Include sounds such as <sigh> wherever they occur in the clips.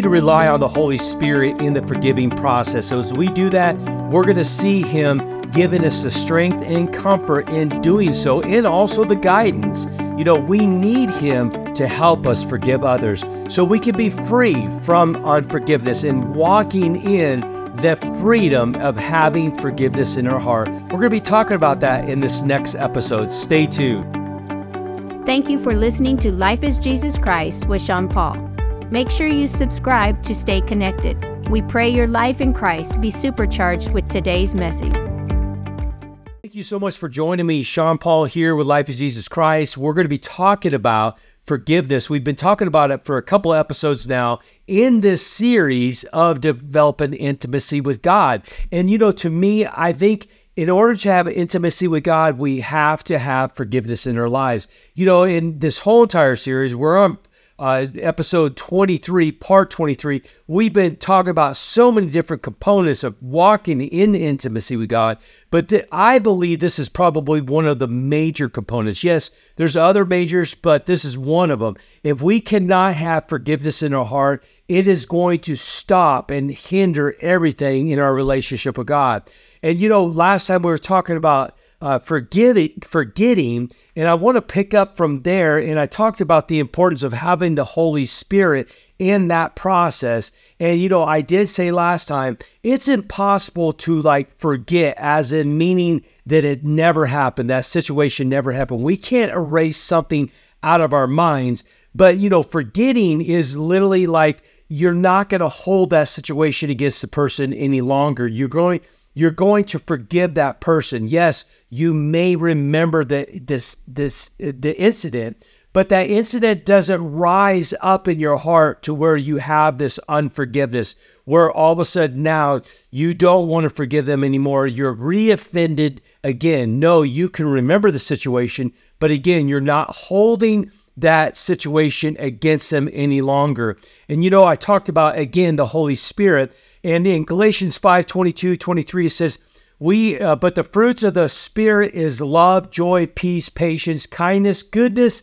need to rely on the Holy Spirit in the forgiving process. So as we do that, we're going to see Him giving us the strength and comfort in doing so, and also the guidance. You know, we need Him to help us forgive others so we can be free from unforgiveness and walking in the freedom of having forgiveness in our heart. We're going to be talking about that in this next episode. Stay tuned. Thank you for listening to Life is Jesus Christ with Sean Paul. Make sure you subscribe to stay connected. We pray your life in Christ be supercharged with today's message. Thank you so much for joining me. Sean Paul here with Life is Jesus Christ. We're going to be talking about forgiveness. We've been talking about it for a couple episodes now in this series of developing intimacy with God. And, you know, to me, I think in order to have intimacy with God, we have to have forgiveness in our lives. You know, in this whole entire series, we're on uh, episode 23, part 23, we've been talking about so many different components of walking in intimacy with God. But th- I believe this is probably one of the major components. Yes, there's other majors, but this is one of them. If we cannot have forgiveness in our heart, it is going to stop and hinder everything in our relationship with God. And you know, last time we were talking about uh, forgetting, forgetting. And I want to pick up from there. And I talked about the importance of having the Holy Spirit in that process. And, you know, I did say last time, it's impossible to like forget, as in meaning that it never happened, that situation never happened. We can't erase something out of our minds. But, you know, forgetting is literally like you're not going to hold that situation against the person any longer. You're going, you're going to forgive that person. Yes, you may remember that this this the incident, but that incident doesn't rise up in your heart to where you have this unforgiveness, where all of a sudden now you don't want to forgive them anymore. You're reoffended again. No, you can remember the situation, but again, you're not holding that situation against them any longer. And you know, I talked about again the Holy Spirit and in Galatians 5 22, 23, it says, we, uh, but the fruits of the Spirit is love, joy, peace, patience, kindness, goodness,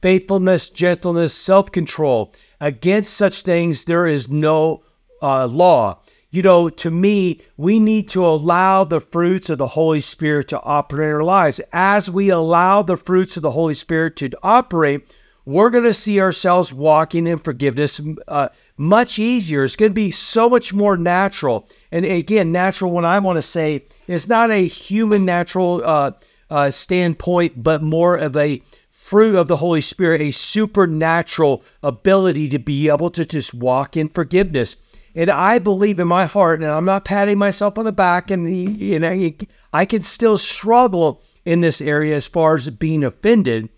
faithfulness, gentleness, self control. Against such things, there is no uh, law. You know, to me, we need to allow the fruits of the Holy Spirit to operate in our lives. As we allow the fruits of the Holy Spirit to operate, we're going to see ourselves walking in forgiveness uh, much easier. It's going to be so much more natural. And again, natural, what I want to say is not a human natural uh, uh, standpoint, but more of a fruit of the Holy Spirit, a supernatural ability to be able to just walk in forgiveness. And I believe in my heart, and I'm not patting myself on the back, and you know, I can still struggle in this area as far as being offended.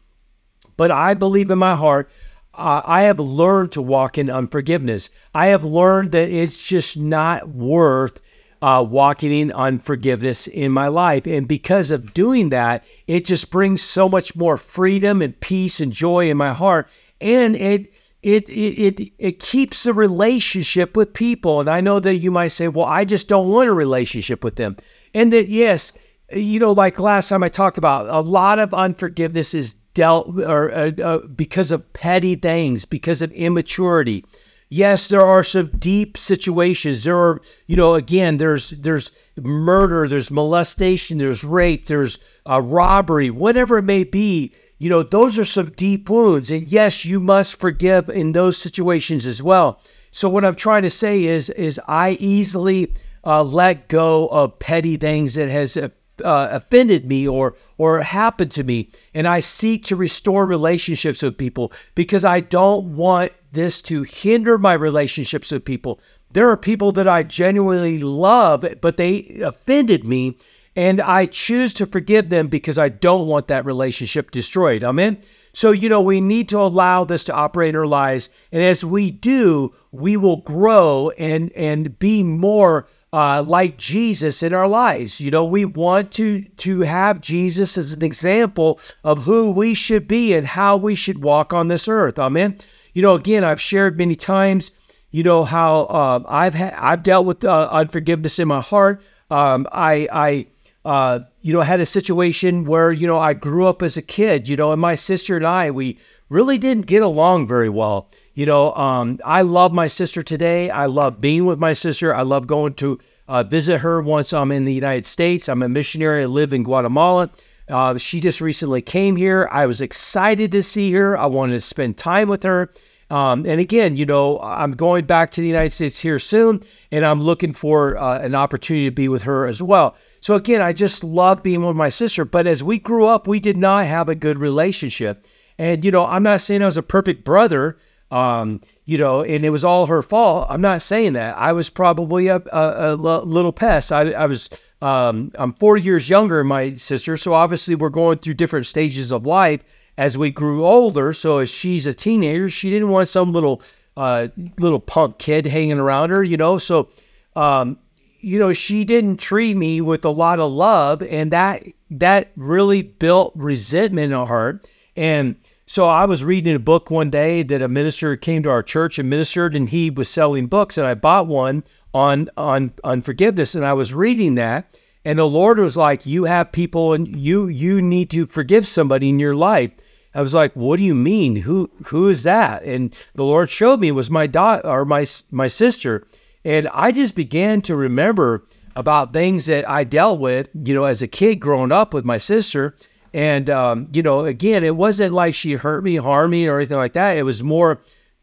But I believe in my heart, uh, I have learned to walk in unforgiveness. I have learned that it's just not worth uh, walking in unforgiveness in my life. And because of doing that, it just brings so much more freedom and peace and joy in my heart. And it, it, it, it, it keeps a relationship with people. And I know that you might say, well, I just don't want a relationship with them. And that, yes, you know, like last time I talked about, a lot of unforgiveness is dealt or uh, uh, because of petty things, because of immaturity. Yes, there are some deep situations. There are, you know, again, there's there's murder, there's molestation, there's rape, there's uh, robbery, whatever it may be. You know, those are some deep wounds, and yes, you must forgive in those situations as well. So what I'm trying to say is, is I easily uh, let go of petty things that has uh, offended me or or happened to me and i seek to restore relationships with people because i don't want this to hinder my relationships with people. There are people that i genuinely love but they offended me and i choose to forgive them because i don't want that relationship destroyed. Amen? So you know we need to allow this to operate in our lives and as we do we will grow and and be more uh, like Jesus in our lives. You know, we want to to have Jesus as an example of who we should be and how we should walk on this earth. Amen. You know, again, I've shared many times. You know how uh, I've had I've dealt with uh, unforgiveness in my heart. Um, I I uh, you know had a situation where you know I grew up as a kid. You know, and my sister and I we really didn't get along very well You know, um, I love my sister today. I love being with my sister. I love going to uh, visit her once I'm in the United States. I'm a missionary. I live in Guatemala. Uh, she just recently came here. I was excited to see her. I wanted to spend time with her. Um, and again, you know, I'm going back to the United States here soon, and I'm looking for uh, an opportunity to be with her as well. So again, I just love being with my sister. But as we grew up, we did not have a good relationship. And you know, I'm not saying I was a perfect brother, um, you know, and it was all her fault. I'm not saying that. I was probably a, a, a little pest. I, I was. Um, I'm four years younger than my sister, so obviously we're going through different stages of life as we grew older. So as she's a teenager, she didn't want some little uh, little punk kid hanging around her, you know. So, um, you know, she didn't treat me with a lot of love, and that that really built resentment in her. And so I was reading a book one day that a minister came to our church and ministered, and he was selling books, and I bought one on on unforgiveness, and I was reading that, and the Lord was like, "You have people, and you you need to forgive somebody in your life." I was like, "What do you mean? Who who is that?" And the Lord showed me it was my daughter or my my sister, and I just began to remember about things that I dealt with, you know, as a kid growing up with my sister. And um, you know, again, it wasn't like she hurt me, harmed me, or anything like that. It was more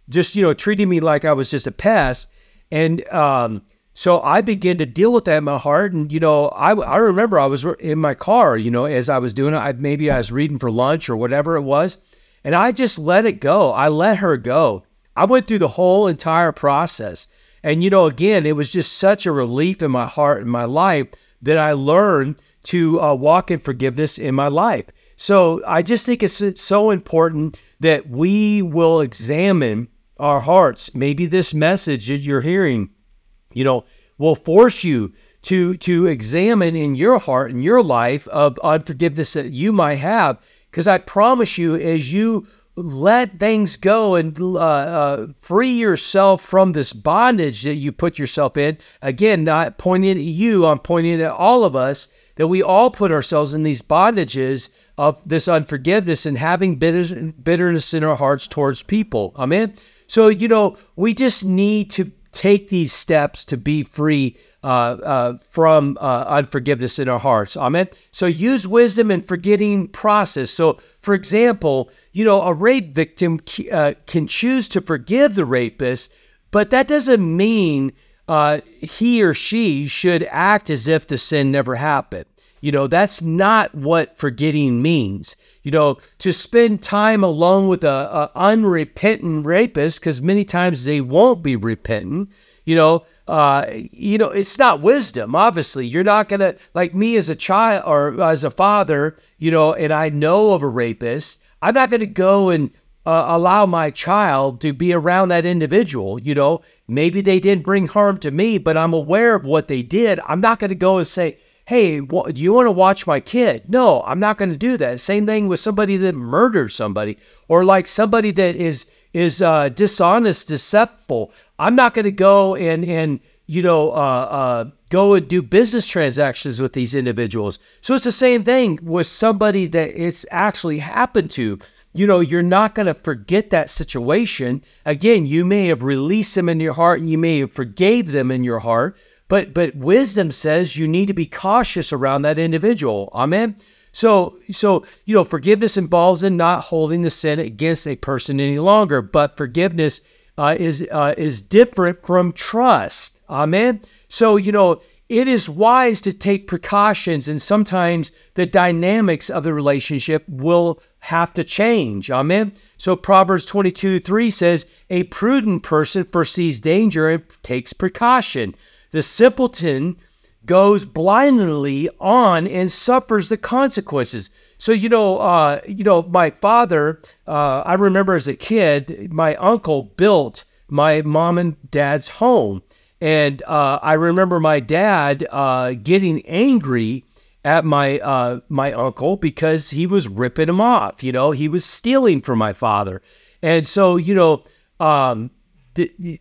just you know treating me like I was just a pest. And um, so I began to deal with that in my heart. And, you know, I, I remember I was in my car, you know, as I was doing it, I, maybe I was reading for lunch or whatever it was. And I just let it go. I let her go. I went through the whole entire process. And, you know, again, it was just such a relief in my heart and my life that I learned to uh, walk in forgiveness in my life. So I just think it's, so important that we will examine our hearts. Maybe this message that you're hearing you know, will force you to to examine in your heart and your life of unforgiveness that you might have. Because I promise you, as you let things go and uh, uh, free yourself from this bondage that you put yourself in. Again, not pointing at you, I'm pointing at all of us that we all put ourselves in these bondages of this unforgiveness and having bitterness in our hearts towards people. Amen. So, you know, we just need to take these steps to be free uh, uh, from uh, unforgiveness in our hearts. Amen. So use wisdom and forgetting process. So, for example, you know, a rape victim uh, can choose to forgive the rapist, but that doesn't mean uh, he or she should act as if the sin never happened. You know, that's not what forgetting means you know, to spend time alone with a, a unrepentant rapist, because many times they won't be repentant. You know, uh, you know, it's not wisdom. Obviously, you're not gonna like me as a child or as a father. You know, and I know of a rapist. I'm not gonna go and uh, allow my child to be around that individual. You know, maybe they didn't bring harm to me, but I'm aware of what they did. I'm not going to go and say, hey, do you want to watch my kid? No, I'm not going to do that. Same thing with somebody that murdered somebody or like somebody that is is uh, dishonest, deceptive. I'm not going to go and and you know uh, uh, go and do business transactions with these individuals. So it's the same thing with somebody that it's actually happened to. You know, you're not going to forget that situation. Again, you may have released them in your heart and you may have forgave them in your heart, but but wisdom says you need to be cautious around that individual. Amen. So so you know forgiveness involves in not holding the sin against a person any longer, but forgiveness uh, is uh, is different from trust. Amen. So you know it is wise to take precautions, and sometimes the dynamics of the relationship will have to change. Amen. So Proverbs 22 3 says, A prudent person foresees danger and takes precaution. The simpleton goes blindly on and suffers the consequences. So you know, uh, you know, my father. Uh, I remember as a kid, my uncle built my mom and dad's home, and uh, I remember my dad uh, getting angry at my uh, my uncle because he was ripping him off. You know, he was stealing from my father, and so you know, um, the,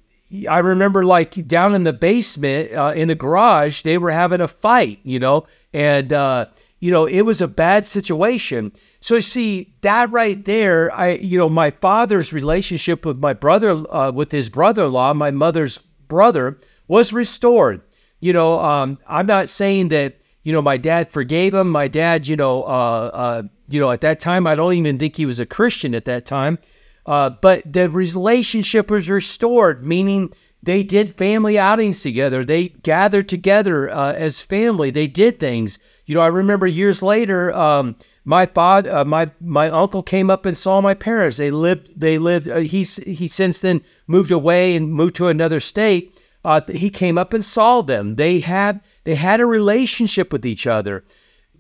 I remember like down in the basement uh, in the garage, they were having a fight, you know, and uh, you know, it was a bad situation. So see that right there, I you know, my father's relationship with my brother, uh, with his brother-in-law, my mother's brother, was restored. You know, um, I'm not saying that you know my dad forgave him. My dad, you know, uh, uh, you know, at that time, I don't even think he was a Christian at that time. Uh, but the relationship was restored, meaning they did family outings together. They gathered together uh, as family. They did things. You know, I remember years later, um, my father, uh, my my uncle came up and saw my parents. They lived. They lived. Uh, he's he since then moved away and moved to another state. Uh, he came up and saw them. They had they had a relationship with each other.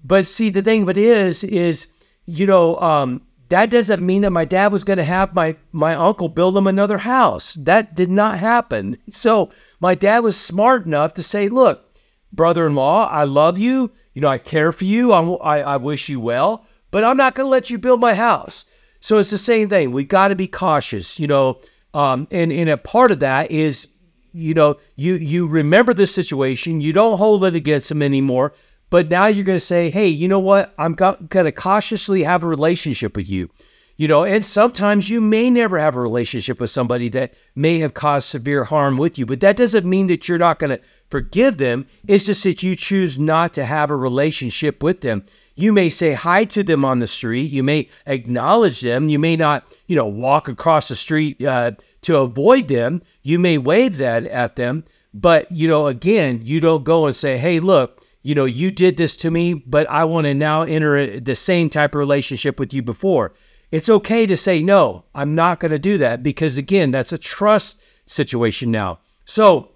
But see, the thing of it is, is you know, um, that doesn't mean that my dad was going to have my my uncle build him another house. That did not happen. So my dad was smart enough to say, "Look, brother-in-law, I love you. You know, I care for you. I, I, I wish you well, but I'm not going to let you build my house." So it's the same thing. We got to be cautious, you know. Um, and and a part of that is, you know, you you remember the situation. You don't hold it against him anymore. But now you're going to say, hey, you know what? I'm going to cautiously have a relationship with you. You know, and sometimes you may never have a relationship with somebody that may have caused severe harm with you, but that doesn't mean that you're not going to forgive them. It's just that you choose not to have a relationship with them. You may say hi to them on the street. You may acknowledge them. You may not, you know, walk across the street uh, to avoid them. You may wave that at them. But, you know, again, you don't go and say, hey, look, you know, you did this to me, but I want to now enter the same type of relationship with you before. It's okay to say, no, I'm not going to do that because, again, that's a trust situation now. So,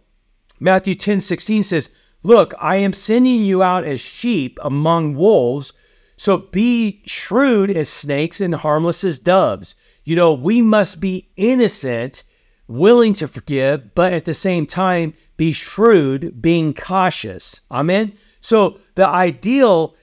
Matthew 10 16 says, Look, I am sending you out as sheep among wolves. So be shrewd as snakes and harmless as doves. You know, we must be innocent, willing to forgive, but at the same time, be shrewd, being cautious. Amen. So the ideal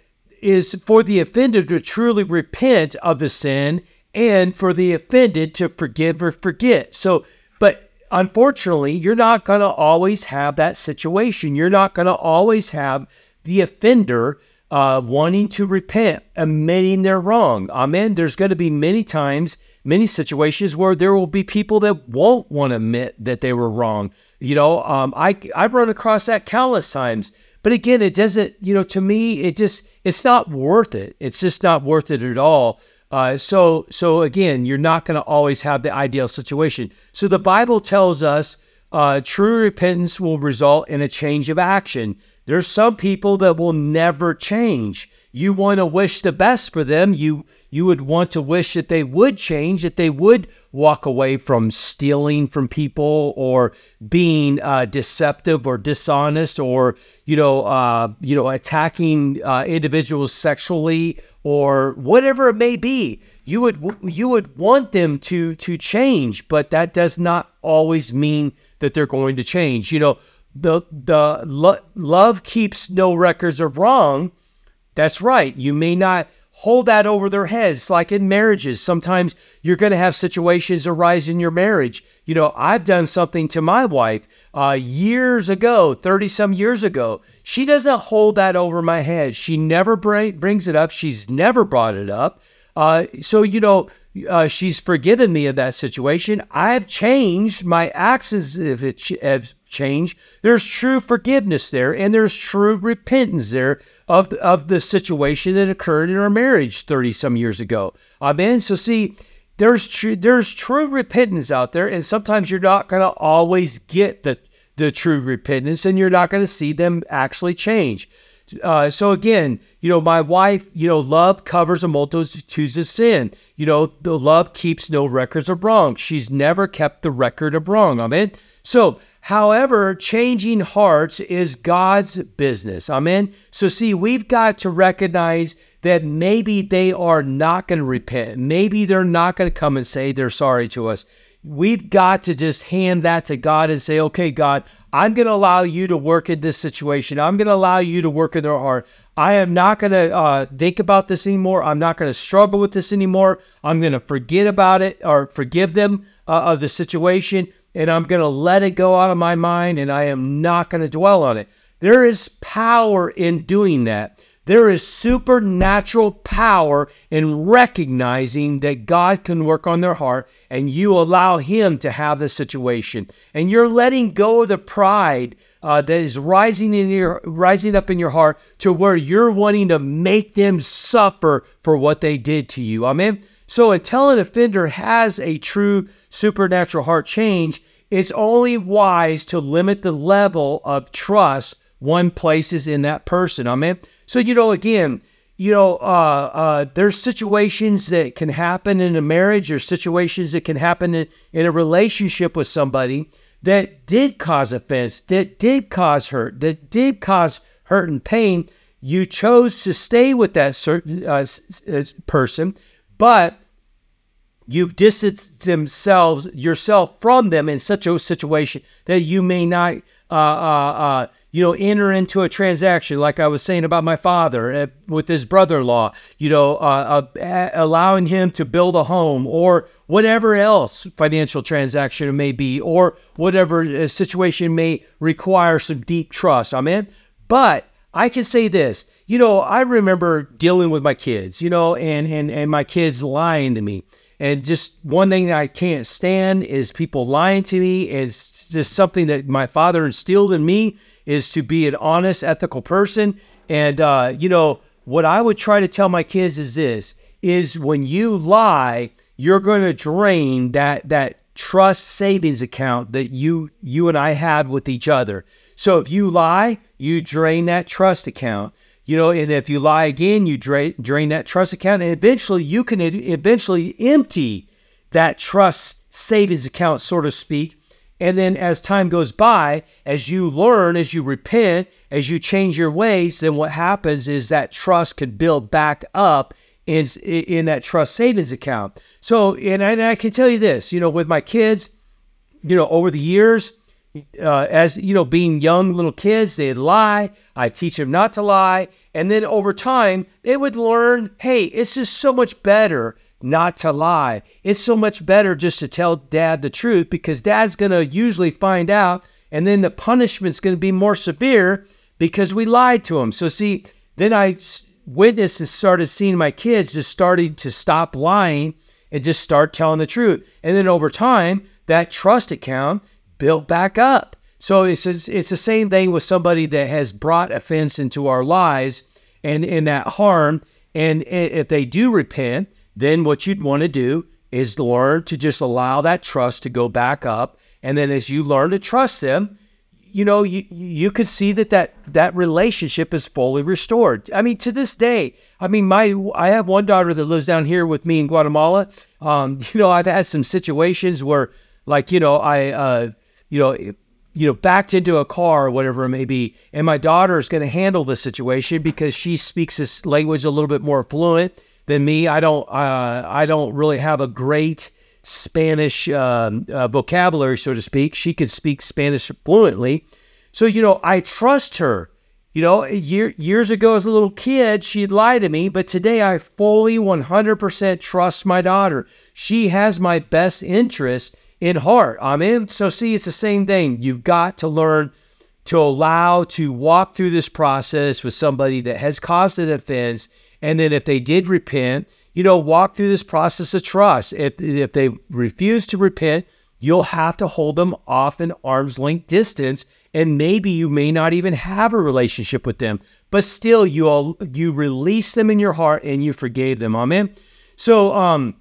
is for the offender to truly repent of the sin and for the offended to forgive or forget. So, but unfortunately, you're not going to always have that situation. You're not going to always have the offender uh, wanting to repent, admitting they're wrong. Amen. There's going to be many times, many situations where there will be people that won't want to admit that they were wrong. You know, um, I I run across that countless times but again, it doesn't, you know, to me, it just, it's not worth it. It's just not worth it at all. Uh, so, so again, you're not going to always have the ideal situation. So the Bible tells us uh, true repentance will result in a change of action. There's some people that will never change you want to wish the best for them. You you would want to wish that they would change, that they would walk away from stealing from people or being uh, deceptive or dishonest or you know uh, you know attacking uh, individuals sexually or whatever it may be. You would you would want them to to change, but that does not always mean that they're going to change. You know the the lo- love keeps no records of wrong that's right. You may not hold that over their heads like in marriages. Sometimes you're going to have situations arise in your marriage. You know, I've done something to my wife uh, years ago, 30 some years ago. She doesn't hold that over my head. She never bring, brings it up. She's never brought it up. Uh, so, you know, uh, she's forgiven me of that situation. I've changed my actions if it have changed. There's true forgiveness there, and there's true repentance there of the, of the situation that occurred in our marriage 30 some years ago. Amen. So see, there's true there's true repentance out there, and sometimes you're not going to always get the the true repentance, and you're not going to see them actually change. Uh, so again, you know, my wife, you know, love covers a multitude of sin. You know, the love keeps no records of wrong. She's never kept the record of wrong. Amen. So However, changing hearts is God's business. Amen. So, see, we've got to recognize that maybe they are not going to repent. Maybe they're not going to come and say they're sorry to us. We've got to just hand that to God and say, okay, God, I'm going to allow you to work in this situation. I'm going to allow you to work in their heart. I am not going to uh, think about this anymore. I'm not going to struggle with this anymore. I'm going to forget about it or forgive them uh, of the situation and I'm going to let it go out of my mind and I am not going to dwell on it. There is power in doing that. There is supernatural power in recognizing that God can work on their heart and you allow Him to have the situation. And you're letting go of the pride uh, that is rising in your rising up in your heart to where you're wanting to make them suffer for what they did to you. Amen. So until an offender has a true supernatural heart change, it's only wise to limit the level of trust one places in that person. Amen. So, you know, again, you know, uh, uh, there's situations that can happen in a marriage or situations that can happen in, in a relationship with somebody that did cause offense, that did cause hurt, that did cause hurt and pain. You chose to stay with that certain uh person, but you've distanced themselves yourself from them in such a situation that you may not uh, uh, uh, you know enter into a transaction like i was saying about my father uh, with his brother-in-law you know uh, uh, allowing him to build a home or whatever else financial transaction it may be or whatever situation may require some deep trust. I amen? But i can say this you know i remember dealing with my kids you know and and, and my kids lying to me and just one thing that I can't stand is people lying to me. It's just something that my father instilled in me is to be an honest, ethical person. And uh, you know what I would try to tell my kids is this: is when you lie, you're going to drain that that trust savings account that you you and I had with each other. So if you lie, you drain that trust account you know, and if you lie again, you drain, drain that trust account, and eventually you can eventually empty that trust savings account, so to speak. And then as time goes by, as you learn, as you repent, as you change your ways, then what happens is that trust can build back up in, in that trust savings account. So, and I, and I can tell you this, you know, with my kids, you know, over the years, uh, as you know, being young little kids, they'd lie. I teach them not to lie, and then over time, they would learn. Hey, it's just so much better not to lie. It's so much better just to tell dad the truth because dad's gonna usually find out, and then the punishment's gonna be more severe because we lied to him. So see, then I witnessed and started seeing my kids just starting to stop lying and just start telling the truth, and then over time, that trust account built back up. So it's it's the same thing with somebody that has brought offense into our lives and in that harm. And if they do repent, then what you'd want to do is learn to just allow that trust to go back up. And then as you learn to trust them, you know, you you could see that that that relationship is fully restored. I mean, to this day, I mean, my I have one daughter that lives down here with me in Guatemala. Um, <laughs> you know, I've had some situations where, like, you know, I uh, you know, you know, backed into a car or whatever it may be, and my daughter is going to handle the situation because she speaks this language a little bit more fluent than me. I don't, uh, I don't really have a great Spanish um, uh, vocabulary, so to speak. She could speak Spanish fluently, so you know, I trust her. You know, year, years ago as a little kid, she'd lie to me, but today I fully 100% trust my daughter. She has my best interest in heart. Amen. So, see, it's the same thing. You've got to learn to allow to walk through this process with somebody that has caused an offense. And then if they did repent, you know, walk through this process of trust. If, if they refuse to repent, you'll have to hold them off an arm's length distance. And maybe you may not even have a relationship with them, but still you all, you release them in your heart and you forgave them. Amen. So, um,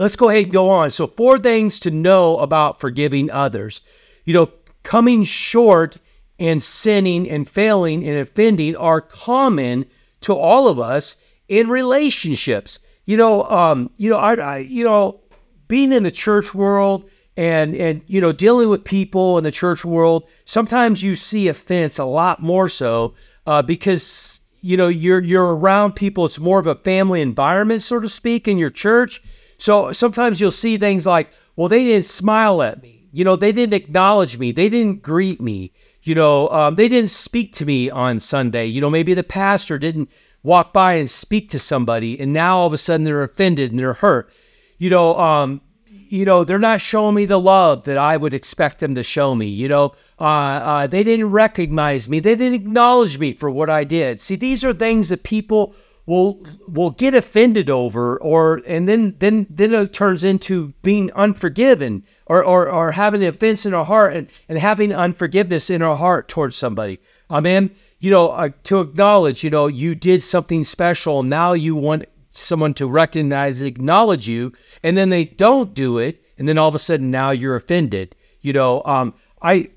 let's go ahead and go on. So, four things to know about forgiving others. You know, coming short and sinning and failing and offending are common to all of us in relationships. You know, um, you know, I, I, you know, being in the church world and and you know dealing with people in the church world, sometimes you see offense a lot more so uh, because you know you're you're around people. It's more of a family environment, so to speak, in your church so sometimes you'll see things like, well, they didn't smile at me. You know, they didn't acknowledge me. They didn't greet me. You know, um, they didn't speak to me on Sunday. You know, maybe the pastor didn't walk by and speak to somebody, and now all of a sudden they're offended and they're hurt. You know, um, you know, they're not showing me the love that I would expect them to show me. You know, uh, uh, they didn't recognize me. They didn't acknowledge me for what I did. See, these are things that people will will get offended over, or and then then then it turns into being unforgiven, or or, or having offense in our heart and, and having unforgiveness in our heart towards somebody. Amen. You know, uh, to acknowledge, you know, you did something special. Now you want someone to recognize, acknowledge you, and then they don't do it, and then all of a sudden now you're offended. You know, um, I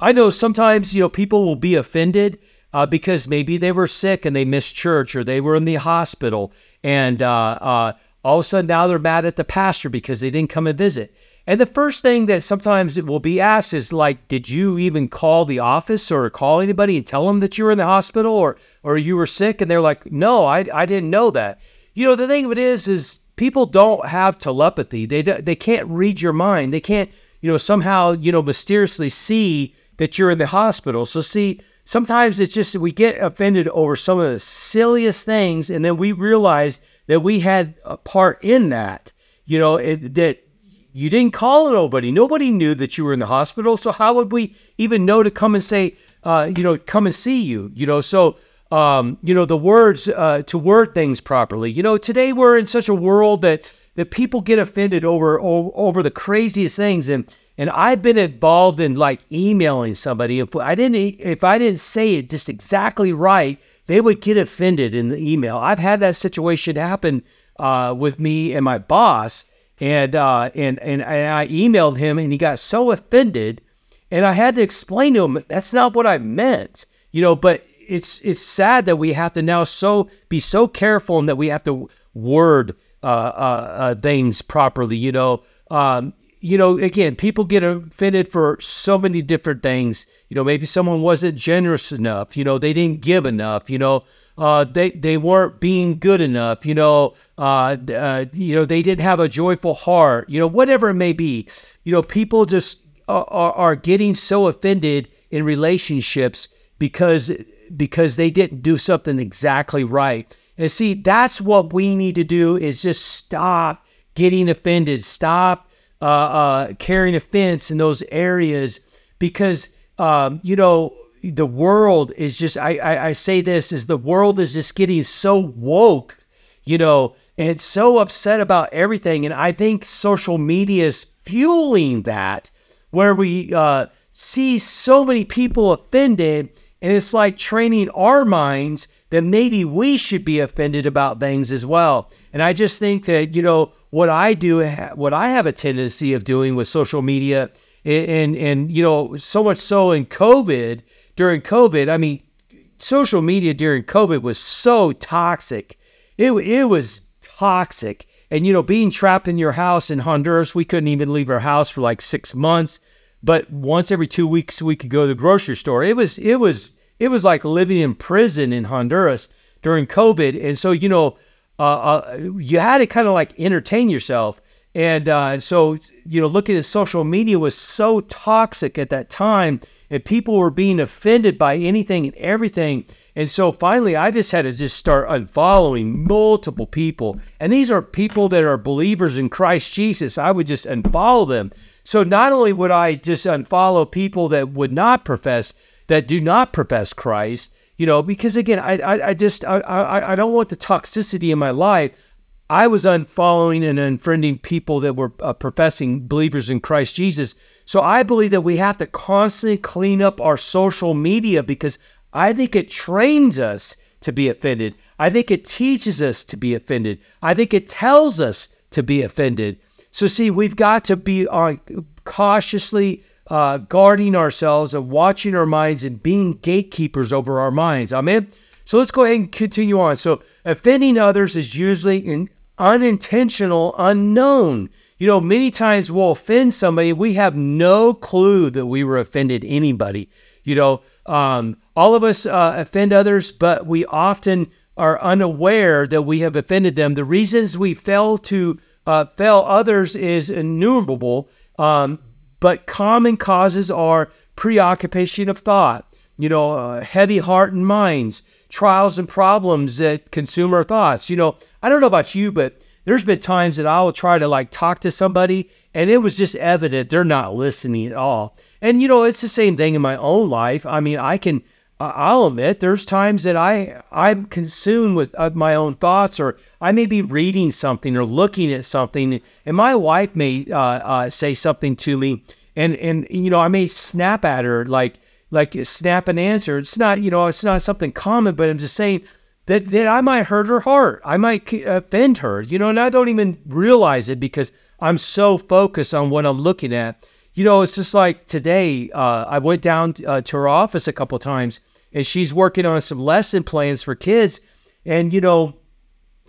I know sometimes you know people will be offended uh, because maybe they were sick and they missed church, or they were in the hospital, and uh, uh, all of a sudden now they're mad at the pastor because they didn't come and visit. And the first thing that sometimes it will be asked is like, did you even call the office or call anybody and tell them that you were in the hospital or or you were sick? And they're like, no, I, I didn't know that. You know, the thing of it is, is people don't have telepathy. They they can't read your mind. They can't, you know, somehow, you know, mysteriously see that you're in the hospital. So see, sometimes it's just we get offended over some of the silliest things, and then we realize that we had a part in that. You know, it, that you didn't call nobody. Nobody knew that you were in the hospital. So how would we even know to come and say, uh, you know, come and see you? You know, so um, you know, the words uh, to word things properly. You know, today we're in such a world that that people get offended over over, over the craziest things, and and I've been involved in like emailing somebody. If I didn't if I didn't say it just exactly right, they would get offended in the email. I've had that situation happen uh, with me and my boss, and uh, and and and I emailed him, and he got so offended, and I had to explain to him that's not what I meant. You know, but it's it's sad that we have to now so be so careful and that we have to word uh, uh, uh, things properly. You know, um, you know, again, people get offended for so many different things. You know, maybe someone wasn't generous enough. You know, they didn't give enough. You know, uh, they they weren't being good enough. You know, uh, uh, you know, they didn't have a joyful heart. You know, whatever it may be. You know, people just are, are getting so offended in relationships because because they didn't do something exactly right. And see, that's what we need to do is just stop getting offended, stop uh, uh, carrying offense in those areas because, um, you know, the world is just, I, I, I say this, is the world is just getting so woke, you know, and so upset about everything. And I think social media is fueling that where we uh, see so many people offended and it's like training our minds that maybe we should be offended about things as well. And I just think that, you know, what I do, what I have a tendency of doing with social media, and, and, and you know, so much so in COVID, during COVID, I mean, social media during COVID was so toxic. It, it was toxic. And, you know, being trapped in your house in Honduras, we couldn't even leave our house for like six months. But once every two weeks, we could go to the grocery store. It was, it was it was like living in prison in Honduras during COVID. And so, you know, uh, uh, you had to kind of like entertain yourself. And uh, so, you know, looking at social media was so toxic at that time, and people were being offended by anything and everything. And so finally, I just had to just start unfollowing multiple people. And these are people that are believers in Christ Jesus. I would just unfollow them. So not only would I just unfollow people that would not profess that do not profess Christ, you know, because again, I, I, I just, I, I, I don't want the toxicity in my life. I was unfollowing and unfriending people that were uh, professing believers in Christ Jesus. So I believe that we have to constantly clean up our social media because I think it trains us to be offended. I think it teaches us to be offended. I think it tells us to be offended. So, see, we've got to be on cautiously uh, guarding ourselves and watching our minds and being gatekeepers over our minds. Amen. So let's go ahead and continue on. So offending others is usually an unintentional, unknown. You know, many times we'll offend somebody, we have no clue that we were offended anybody. You know, um, all of us uh, offend others, but we often are unaware that we have offended them. The reasons we fail to uh, fail others is innumerable. Um, but common causes are preoccupation of thought, you know, uh, heavy heart and minds, trials and problems that consume our thoughts. You know, I don't know about you, but there's been times that I'll try to like talk to somebody and it was just evident they're not listening at all. And you know, it's the same thing in my own life. I mean, I can I'll admit there's times that I I'm consumed with uh, my own thoughts, or I may be reading something or looking at something, and my wife may uh, uh, say something to me, and and you know I may snap at her like like snap an answer. It's not you know it's not something common, but I'm just saying that that I might hurt her heart, I might offend her, you know, and I don't even realize it because I'm so focused on what I'm looking at you know, it's just like today, uh, I went down uh, to her office a couple times and she's working on some lesson plans for kids. And, you know,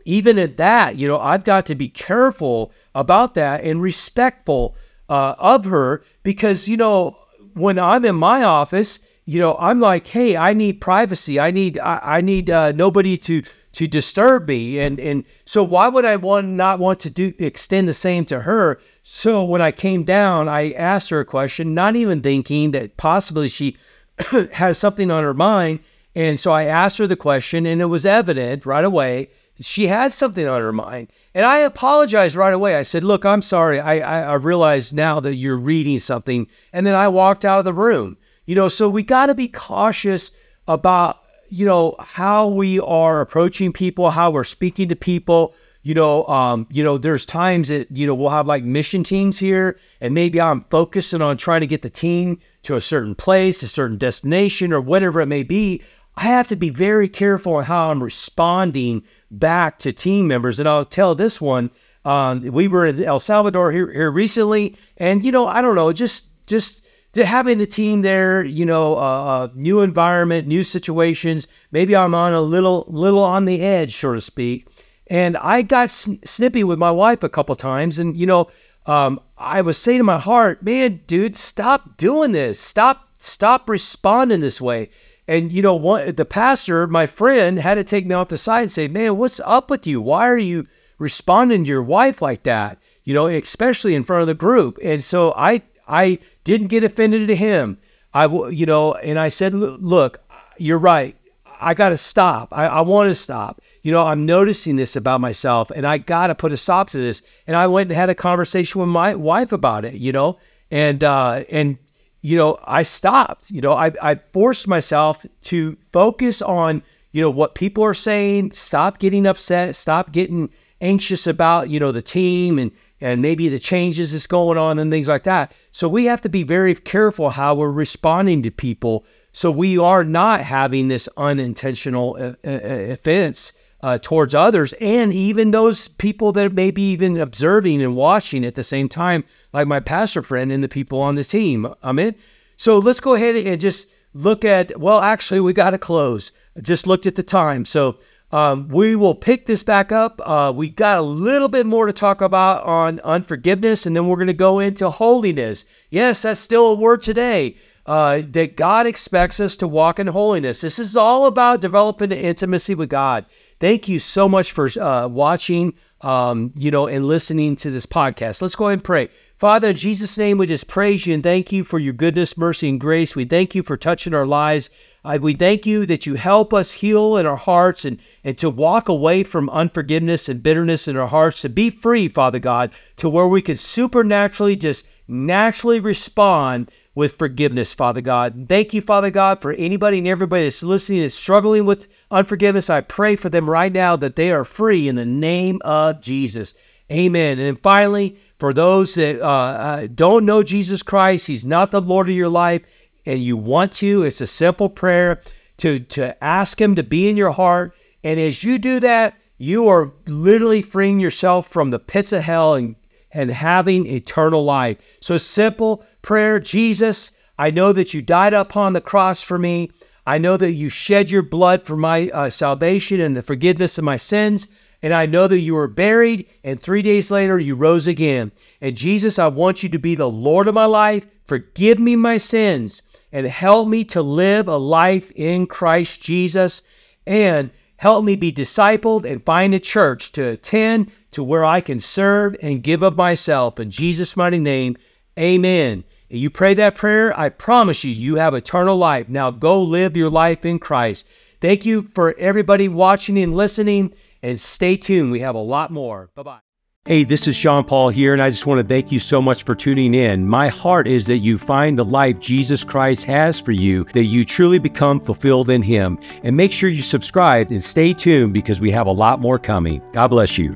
even at that, you know, I've got to be careful about that and respectful uh, of her because, you know, when I'm in my office, you know, I'm like, hey, I need privacy. I need, I, I need uh, nobody to to disturb me. And and so why would I want not want to do extend the same to her? So when I came down I asked her a question not even thinking that possibly she <coughs> has something on her mind. And so I asked her the question and it was evident right away she had something on her mind. And I apologized right away. I said look I'm sorry. I I, I realize now that you're reading something. And then I walked out of the room. You know so we got to be cautious about you know, how we are approaching people, how we're speaking to people. You know, um, you know, there's times that, you know, we'll have like mission teams here, and maybe I'm focusing on trying to get the team to a certain place, a certain destination, or whatever it may be. I have to be very careful on how I'm responding back to team members. And I'll tell this one. Um, we were in El Salvador here, here recently, and you know, I don't know, just just having the team there, you know, uh, new environment, new situations. Maybe I'm on a little, little on the edge, so to speak. And I got sn- snippy with my wife a couple times, and you know, um, I was saying to my heart, "Man, dude, stop doing this. Stop, stop responding this way." And you know, one the pastor, my friend, had to take me off the side and say, "Man, what's up with you? Why are you responding to your wife like that?" You know, especially in front of the group. And so I I didn't get offended at him. I, you know, and I said, look, you're right. I got to stop. I, I want to stop. You know, I'm noticing this about myself and I got to put a stop to this. And I went and had a conversation with my wife about it, you know, and, uh, and, you know, I stopped, you know, I, I forced myself to focus on, you know, what people are saying, stop getting upset, stop getting anxious about, you know, the team and, and maybe the changes that's going on and things like that. So we have to be very careful how we're responding to people so we are not having this unintentional uh, offense uh, towards others and even those people that may be even observing and watching at the same time, like my pastor friend and the people on the team. I'm in. So let's go ahead and just look at, well, actually, we got to close. I just looked at the time. So um, we will pick this back up. Uh, we got a little bit more to talk about on unforgiveness, and then we're going to go into holiness. Yes, that's still a word today. Uh, that God expects us to walk in holiness. This is all about developing intimacy with God. Thank you so much for uh, watching, um, you know, and listening to this podcast. Let's go ahead and pray. Father, in Jesus' name, we just praise you and thank you for your goodness, mercy, and grace. We thank you for touching our lives. Uh, we thank you that you help us heal in our hearts and, and to walk away from unforgiveness and bitterness in our hearts, to be free, Father God, to where we can supernaturally just naturally respond with forgiveness, Father God. Thank you, Father God, for anybody and everybody that's listening that's struggling with unforgiveness. I pray for them right now that they are free in the name of Jesus. Amen. And finally, for those that uh, uh, don't know Jesus Christ, He's not the Lord of your life and you want to, it's a simple prayer to, to ask Him to be in your heart. And as you do that, you are literally freeing yourself from the pits of hell and, and having eternal life. So, simple prayer Jesus, I know that you died upon the cross for me. I know that you shed your blood for my uh, salvation and the forgiveness of my sins. And I know that you were buried, and three days later you rose again. And Jesus, I want you to be the Lord of my life. Forgive me my sins and help me to live a life in Christ Jesus and help me be discipled and find a church to attend to where I can serve and give of myself. In Jesus' mighty name, amen. If you pray that prayer, I promise you, you have eternal life. Now go live your life in Christ. Thank you for everybody watching and listening. And stay tuned, we have a lot more. Bye bye. Hey, this is Sean Paul here, and I just want to thank you so much for tuning in. My heart is that you find the life Jesus Christ has for you, that you truly become fulfilled in Him. And make sure you subscribe and stay tuned because we have a lot more coming. God bless you.